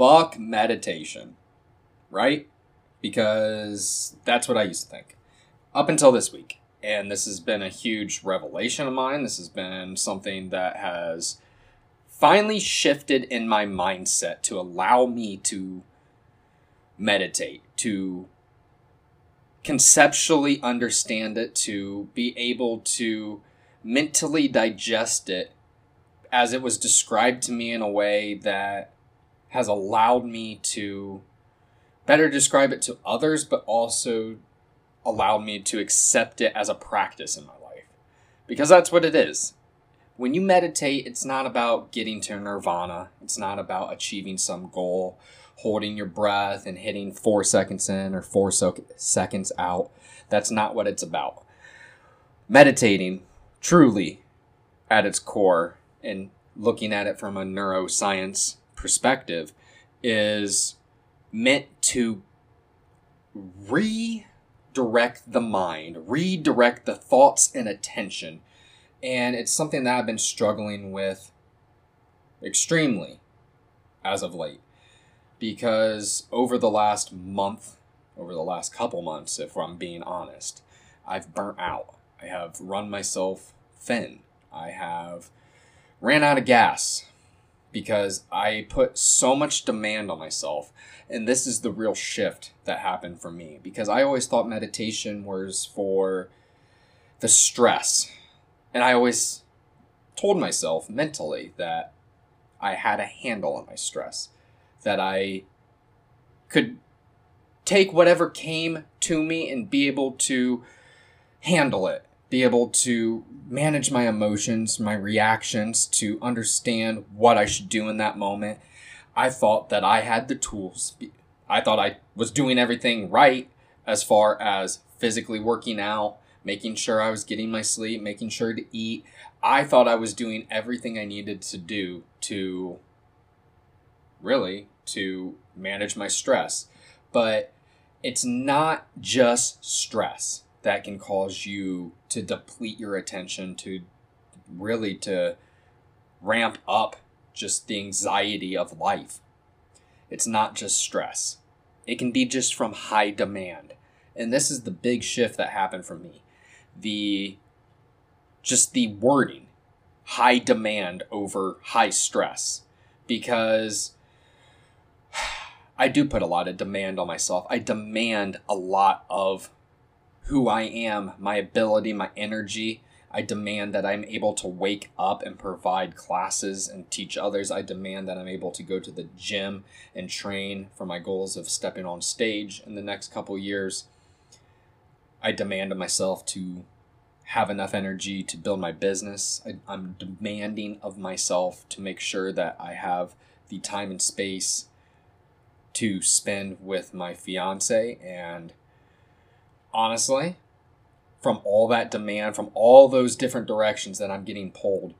fuck meditation, right? Because that's what I used to think up until this week. And this has been a huge revelation of mine. This has been something that has finally shifted in my mindset to allow me to meditate, to conceptually understand it, to be able to mentally digest it as it was described to me in a way that has allowed me to better describe it to others, but also allowed me to accept it as a practice in my life. Because that's what it is. When you meditate, it's not about getting to nirvana, it's not about achieving some goal, holding your breath and hitting four seconds in or four so- seconds out. That's not what it's about. Meditating, truly, at its core, and looking at it from a neuroscience perspective, is meant to redirect the mind, redirect the thoughts and attention. And it's something that I've been struggling with extremely as of late. Because over the last month, over the last couple months, if I'm being honest, I've burnt out. I have run myself thin. I have ran out of gas because I put so much demand on myself. And this is the real shift that happened for me because I always thought meditation was for the stress. And I always told myself mentally that I had a handle on my stress, that I could take whatever came to me and be able to handle it be able to manage my emotions, my reactions, to understand what I should do in that moment. I thought that I had the tools. I thought I was doing everything right as far as physically working out, making sure I was getting my sleep, making sure to eat. I thought I was doing everything I needed to do to really to manage my stress. But it's not just stress that can cause you to deplete your attention to really to ramp up just the anxiety of life. It's not just stress. It can be just from high demand. And this is the big shift that happened for me. The just the wording high demand over high stress because I do put a lot of demand on myself. I demand a lot of who I am, my ability, my energy. I demand that I'm able to wake up and provide classes and teach others. I demand that I'm able to go to the gym and train for my goals of stepping on stage in the next couple years. I demand of myself to have enough energy to build my business. I, I'm demanding of myself to make sure that I have the time and space to spend with my fiance and honestly, from all that demand, from all those different directions that I'm getting pulled,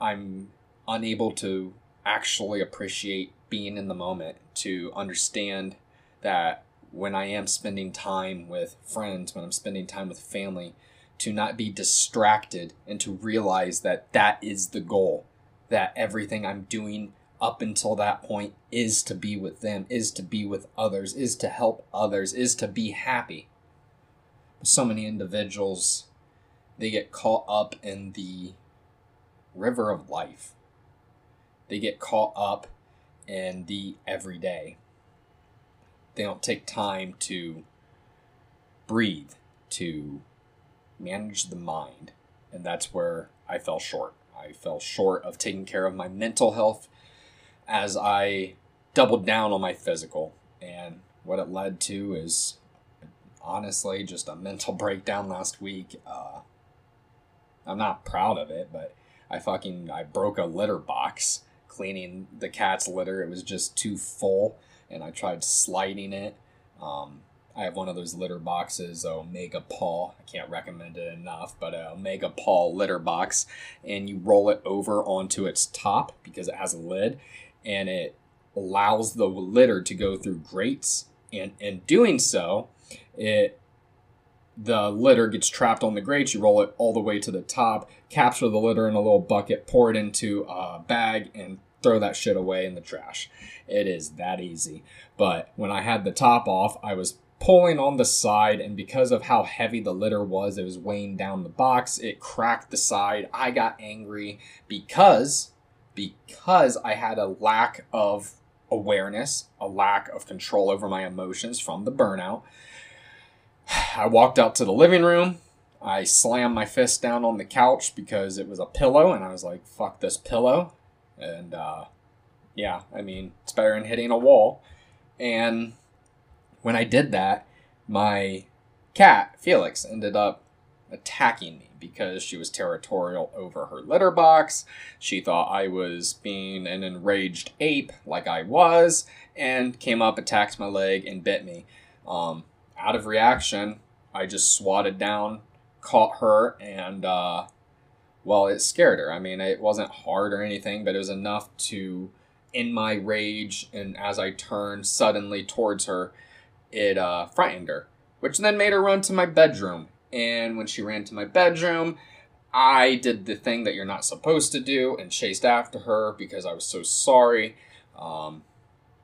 I'm unable to actually appreciate being in the moment, to understand that when I am spending time with friends, when I'm spending time with family, to not be distracted and to realize that that is the goal, that everything I'm doing up until that point is to be with them, is to be with others, is to help others, is to be happy so many individuals they get caught up in the river of life. They get caught up in the everyday. They don't take time to breathe, to manage the mind. And that's where I fell short. I fell short of taking care of my mental health as I doubled down on my physical. And what it led to is honestly just a mental breakdown last week. Uh, I'm not proud of it, but I fucking I broke a litter box cleaning the cat's litter. It was just too full, and I tried sliding it. Um, I have one of those litter boxes, Omega Paw. I can't recommend it enough, but a Omega Paw litter box, and you roll it over onto its top because it has a lid, and it allows the litter to go through grates. And in doing so, it the litter gets trapped on the grate. You roll it all the way to the top, capture the litter in a little bucket, pour it into a bag, and throw that shit away in the trash. It is that easy. But when I had the top off, I was pulling on the side, and because of how heavy the litter was, it was weighing down the box. It cracked the side. I got angry because because I had a lack of awareness, a lack of control over my emotions from the burnout. I walked out to the living room. I slammed my fist down on the couch because it was a pillow, and I was like, fuck this pillow. And uh, yeah, I mean, it's better than hitting a wall. And when I did that, my cat, Felix, ended up attacking me because she was territorial over her litter box. She thought I was being an enraged ape, like I was, and came up, attacked my leg, and bit me. Um, out of reaction, I just swatted down, caught her, and uh, well, it scared her. I mean, it wasn't hard or anything, but it was enough to, in my rage, and as I turned suddenly towards her, it uh, frightened her, which then made her run to my bedroom. And when she ran to my bedroom, I did the thing that you're not supposed to do and chased after her because I was so sorry. Um,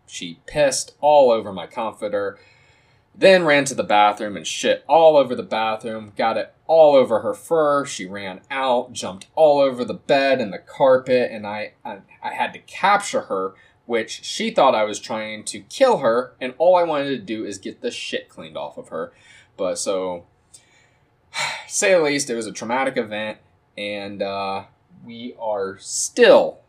she pissed all over my comforter, then ran to the bathroom and shit all over the bathroom, got it all over her fur. She ran out, jumped all over the bed and the carpet, and I, I, I had to capture her which she thought I was trying to kill her, and all I wanted to do is get the shit cleaned off of her. But so, say the least, it was a traumatic event, and uh, we are still,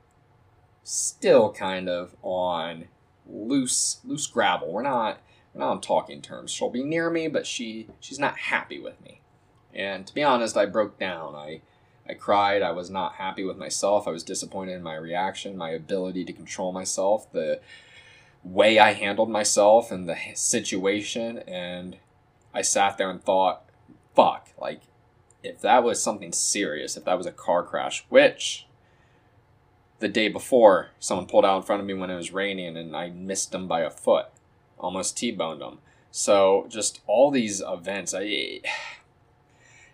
still kind of on loose, loose gravel. We're not, not on talking terms. She'll be near me, but she, she's not happy with me. And to be honest, I broke down. I I cried. I was not happy with myself. I was disappointed in my reaction, my ability to control myself, the way I handled myself and the situation. And I sat there and thought, fuck, like, if that was something serious, if that was a car crash, which the day before someone pulled out in front of me when it was raining and I missed them by a foot, almost T boned them. So just all these events, I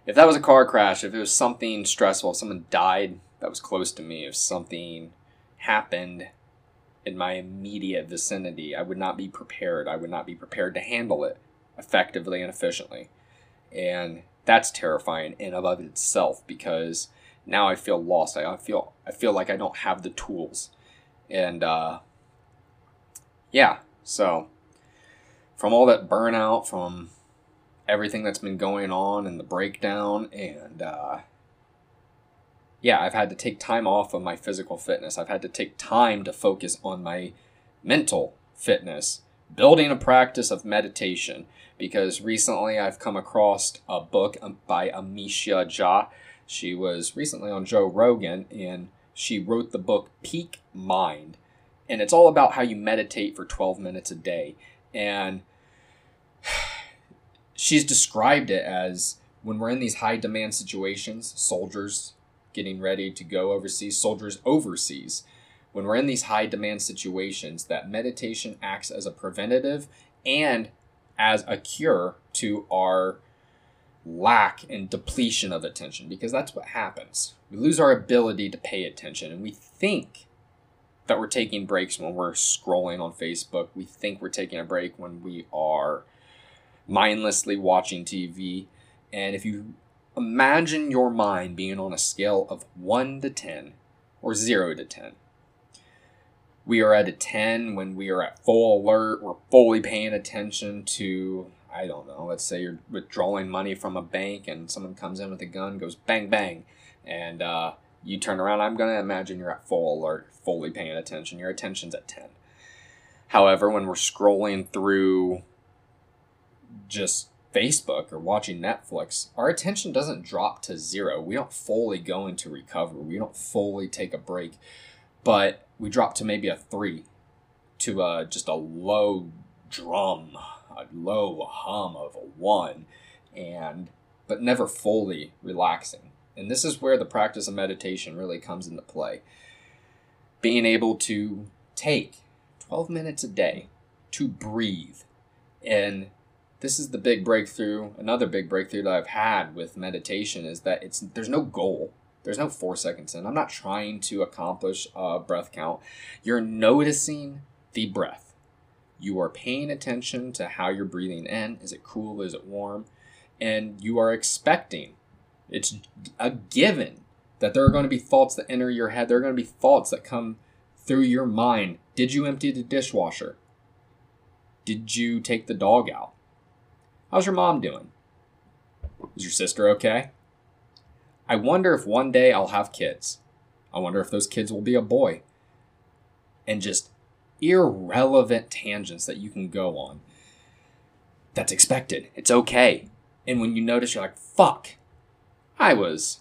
if that was a car crash, if it was something stressful, if someone died that was close to me, if something happened in my immediate vicinity, I would not be prepared. I would not be prepared to handle it effectively and efficiently. And that's terrifying in and of itself because now I feel lost. I feel I feel like I don't have the tools. And uh, yeah, so from all that burnout, from everything that's been going on and the breakdown and uh, yeah i've had to take time off of my physical fitness. I've had to take time to focus on my mental fitness building a practice of meditation because recently i've come across a book by Amishi Jha. She was recently on joe rogan and she wrote the book peak mind and it's all about how you meditate for 12 minutes a day. And she's described it as when we're in these high demand situations, soldiers getting ready to go overseas, soldiers overseas, when we're in these high demand situations, that meditation acts as a preventative and as a cure to our lack and depletion of attention because that's what happens. We lose our ability to pay attention and we think that we're taking breaks when we're scrolling on Facebook. We think we're taking a break when we are mindlessly watching TV. And if you imagine your mind being on a scale of 1 to 10 or 0 to 10, we are at a 10 when we are at full alert, we're fully paying attention to, I don't know, let's say you're withdrawing money from a bank and someone comes in with a gun, goes bang, bang, and uh, you turn around. I'm going to imagine you're at full alert, fully paying attention. Your attention's at 10. However, when we're scrolling through just Facebook or watching Netflix, our attention doesn't drop to zero. We don't fully go into recovery. We don't fully take a break, but we drop to maybe a three, to a, just a low drum, a low hum of a one, and but never fully relaxing. And this is where the practice of meditation really comes into play. Being able to take 12 minutes a day to breathe and this is the big breakthrough. Another big breakthrough that I've had with meditation is that it's there's no goal. There's no four seconds in. I'm not trying to accomplish a breath count. You're noticing the breath. You are paying attention to how you're breathing in. Is it cool? Is it warm? And you are expecting. It's a given that there are going to be thoughts that enter your head. There are going to be thoughts that come through your mind. Did you empty the dishwasher? Did you take the dog out? How's your mom doing? Is your sister okay? I wonder if one day I'll have kids. I wonder if those kids will be a boy. And just irrelevant tangents that you can go on. That's expected. It's okay. And when you notice, you're like, fuck, I was.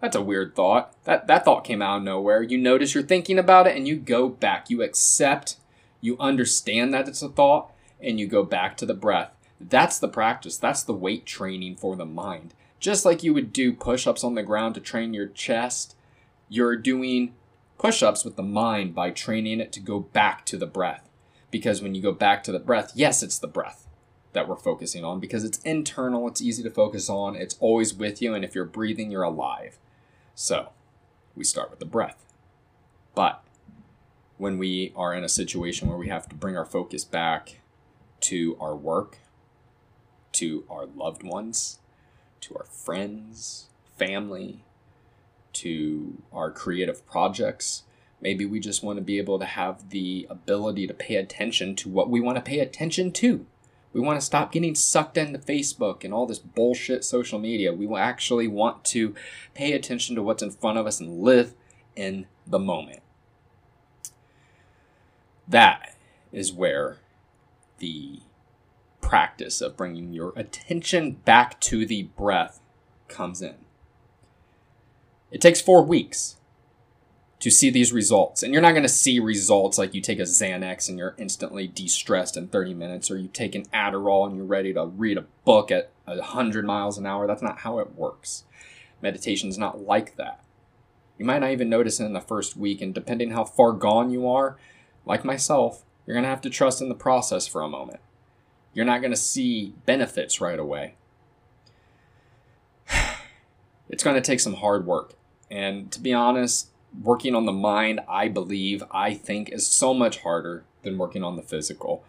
That's a weird thought. That, that thought came out of nowhere. You notice you're thinking about it and you go back. You accept, you understand that it's a thought, and you go back to the breath. That's the practice. That's the weight training for the mind. Just like you would do push ups on the ground to train your chest, you're doing push ups with the mind by training it to go back to the breath. Because when you go back to the breath, yes, it's the breath that we're focusing on because it's internal, it's easy to focus on, it's always with you, and if you're breathing, you're alive. So we start with the breath. But when we are in a situation where we have to bring our focus back to our work, to our loved ones, to our friends, family, to our creative projects. Maybe we just want to be able to have the ability to pay attention to what we want to pay attention to. We want to stop getting sucked into Facebook and all this bullshit social media. We actually want to pay attention to what's in front of us and live in the moment. That is where the practice of bringing your attention back to the breath comes in. It takes four weeks to see these results. And you're not going to see results like you take a Xanax and you're instantly de stressed in 30 minutes, or you take an Adderall and you're ready to read a book at 100 miles an hour. That's not how it works. Meditation is not like that. You might not even notice it in the first week, and depending how far gone you are, like myself, you're going to have to trust in the process for a moment. You're not going to see benefits right away. It's going to take some hard work. And to be honest, working on the mind, I believe, I think, is so much harder than working on the physical.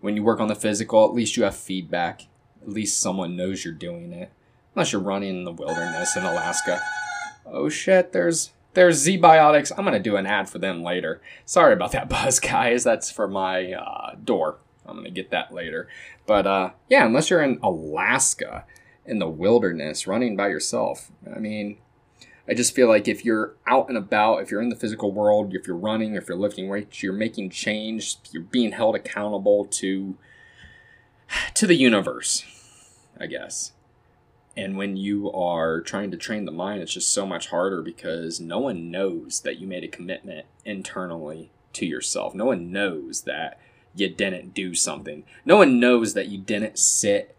When you work on the physical, at least you have feedback. At least someone knows you're doing it. Unless you're running in the wilderness in Alaska. Oh shit, there's there's ZBiotics. I'm gonna do an ad for them later. Sorry about that buzz, guys. That's for my uh, door. I'm gonna get that later. But uh, yeah, unless you're in Alaska in the wilderness running by yourself, I mean, I just feel like if you're out and about, if you're in the physical world, if you're running, if you're lifting weights, you're making change, you're being held accountable to to the universe, I guess. And when you are trying to train the mind, it's just so much harder because no one knows that you made a commitment internally to yourself. No one knows that you didn't do something. No one knows that you didn't sit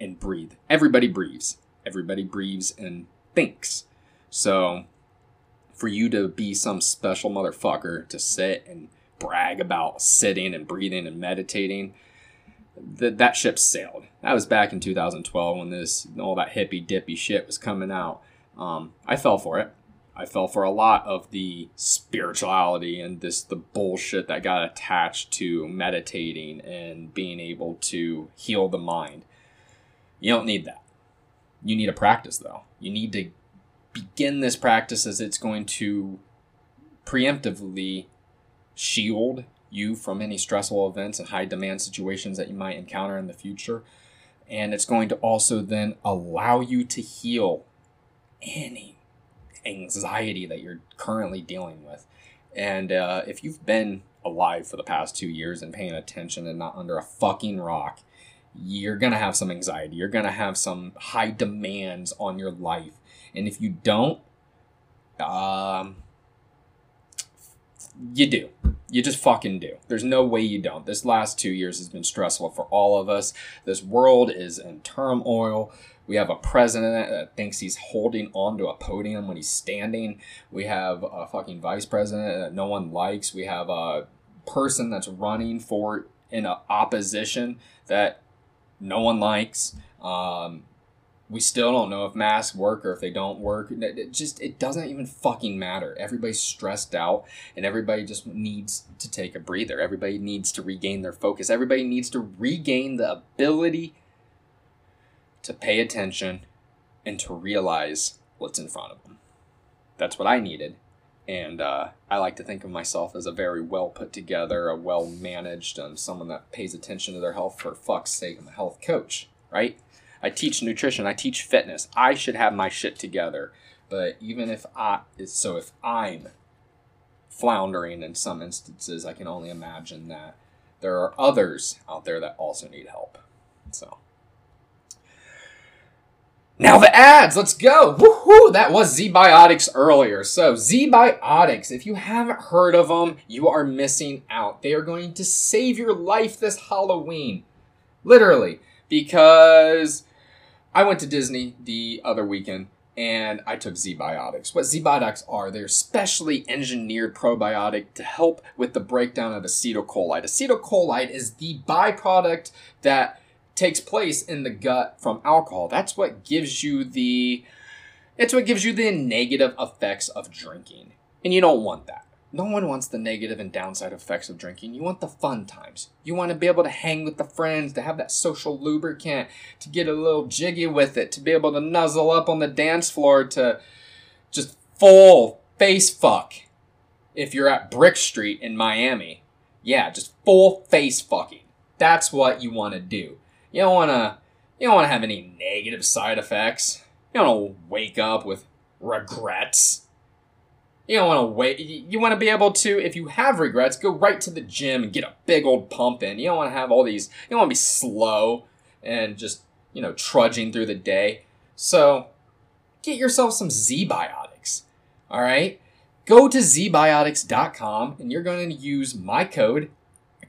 and breathe. Everybody breathes. Everybody breathes and thinks. So, for you to be some special motherfucker to sit and brag about sitting and breathing and meditating, that that ship sailed. That was back in 2012 when this all that hippy dippy shit was coming out. Um, I fell for it. I fell for a lot of the spirituality and this the bullshit that got attached to meditating and being able to heal the mind. You don't need that. You need a practice though. You need to begin this practice as it's going to preemptively shield you from any stressful events and high demand situations that you might encounter in the future. And it's going to also then allow you to heal any anxiety that you're currently dealing with. And uh, if you've been alive for the past two years and paying attention and not under a fucking rock, you're going to have some anxiety. You're going to have some high demands on your life and if you don't, um, you do. You just fucking do. There's no way you don't. This last two years has been stressful for all of us. This world is in turmoil. We have a president that thinks he's holding onto a podium when he's standing. We have a fucking vice president that no one likes. We have a person that's running for in a opposition that no one likes. Um, we still don't know if masks work or if they don't work. It just it doesn't even fucking matter. Everybody's stressed out and everybody just needs to take a breather. Everybody needs to regain their focus. Everybody needs to regain the ability to pay attention and to realize what's in front of them. That's what I needed. And uh, I like to think of myself as a very well put together, a well managed, and someone that pays attention to their health. For fuck's sake, I'm a health coach, right? I teach nutrition, I teach fitness. I should have my shit together. But even if I, so if I'm floundering in some instances, I can only imagine that there are others out there that also need help. So. Now the ads, let's go. Woohoo! That was ZBiotics earlier. So ZBiotics, if you haven't heard of them, you are missing out. They are going to save your life this Halloween. Literally. Because I went to Disney the other weekend and I took ZBiotics. What ZBiotics are, they're specially engineered probiotic to help with the breakdown of acetylcholine. Acetylcholine is the byproduct that takes place in the gut from alcohol. That's what gives you the it's what gives you the negative effects of drinking. And you don't want that. No one wants the negative and downside effects of drinking. You want the fun times. You want to be able to hang with the friends, to have that social lubricant, to get a little jiggy with it, to be able to nuzzle up on the dance floor, to just full face fuck. If you're at Brick Street in Miami, yeah, just full face fucking. That's what you want to do. You don't want to. You don't want to have any negative side effects. You don't want to wake up with regrets you don't want to wait. You want to be able to, if you have regrets, go right to the gym and get a big old pump in. You don't want to have all these, you don't want to be slow and just, you know, trudging through the day. So get yourself some ZBiotics. All right? Go to zbiotics.com and you're going to use my code,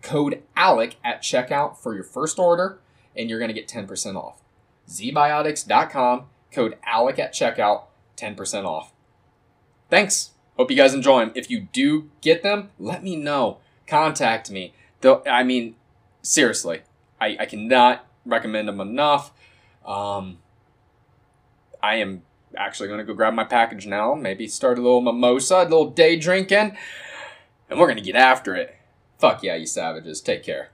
code ALEC at checkout for your first order, and you're going to get 10% off. zbiotics.com, code ALEC at checkout, 10% off. Thanks. Hope you guys enjoy them. If you do get them, let me know. Contact me. Though I mean, seriously, I, I cannot recommend them enough. Um, I am actually going to go grab my package now. Maybe start a little mimosa, a little day drinking, and we're going to get after it. Fuck yeah, you savages. Take care.